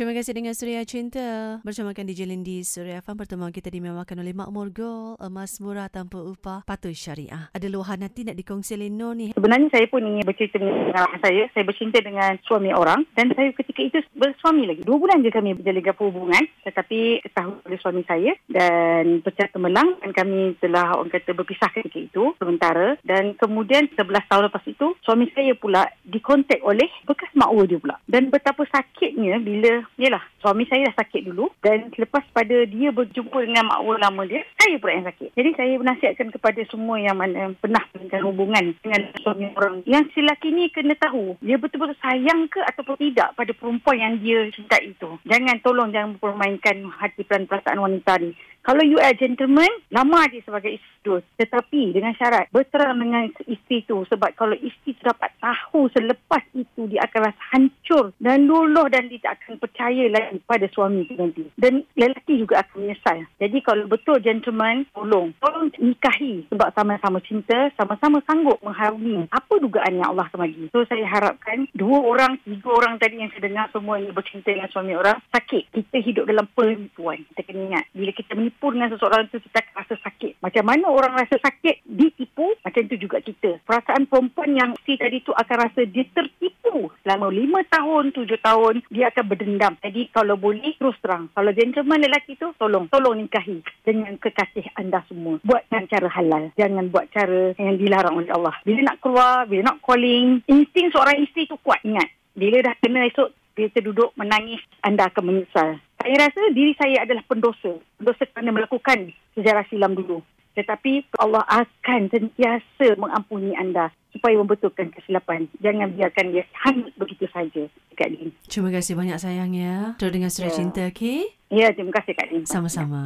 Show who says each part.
Speaker 1: Terima kasih dengan Suria Cinta. Bersamakan DJ Lindy Suria Fan pertemuan kita dimewahkan oleh Makmur Gold, emas murah tanpa upah, patuh syariah. Ada luahan hati nak dikongsi Nur ni.
Speaker 2: Sebenarnya saya pun ingin bercerita dengan pengalaman saya. Saya bercinta dengan suami orang dan saya ketika itu bersuami lagi. Dua bulan je kami berjalan hubungan tetapi ketahui oleh suami saya dan pecah temelang dan kami telah orang kata berpisah ketika itu sementara dan kemudian 11 tahun lepas itu suami saya pula dikontak oleh bekas makwa dia pula dan betapa sakitnya bila Yalah, suami saya dah sakit dulu dan lepas pada dia berjumpa dengan makwa lama dia, saya pula yang sakit. Jadi saya menasihatkan kepada semua yang mana pernah menjalin hubungan dengan suami orang. Yang si lelaki ni kena tahu, dia betul-betul sayang ke ataupun tidak pada perempuan yang dia cinta itu. Jangan tolong jangan mempermainkan hati perasaan wanita ni. Kalau you are gentleman, lama dia sebagai isteri. Tetapi dengan syarat, berterang dengan isteri tu. Sebab kalau isteri tu dapat tahu selepas itu, dia akan rasa hancur dan luluh dan dia tak akan percaya lagi pada suami tu nanti. Dan lelaki juga akan menyesal. Jadi kalau betul gentleman, tolong. Tolong nikahi sebab sama-sama cinta, sama-sama sanggup mengharungi apa dugaan yang Allah bagi. So saya harapkan dua orang, tiga orang tadi yang saya dengar semua yang bercinta dengan suami orang, sakit. Kita hidup dalam penipuan. Kita kena ingat. Bila kita menipu dengan seseorang itu, kita akan rasa sakit. Macam mana orang rasa sakit, ditipu, macam itu juga kita. Perasaan perempuan yang si tadi itu akan rasa dia tertipu. Selama lima tahun, tujuh tahun, dia akan berdendam. Jadi kalau boleh, terus terang. Kalau gentleman lelaki itu, tolong. Tolong nikahi dengan kekasih anda semua. Buat dengan cara halal. Jangan buat cara yang dilarang oleh Allah. Bila nak keluar, bila nak calling, insting seorang isteri itu kuat. Ingat, bila dah kena esok, bila terduduk menangis, anda akan menyesal. Saya rasa diri saya adalah pendosa. Pendosa kerana melakukan sejarah silam dulu. Tetapi Allah akan sentiasa mengampuni anda supaya membetulkan kesilapan. Jangan biarkan dia hanyut begitu saja, Kak Din.
Speaker 1: Terima kasih banyak sayang ya. Terus dengan Suria
Speaker 2: Ya.
Speaker 1: Cinta, okey?
Speaker 2: Ya, terima kasih Kak Din.
Speaker 1: Sama-sama.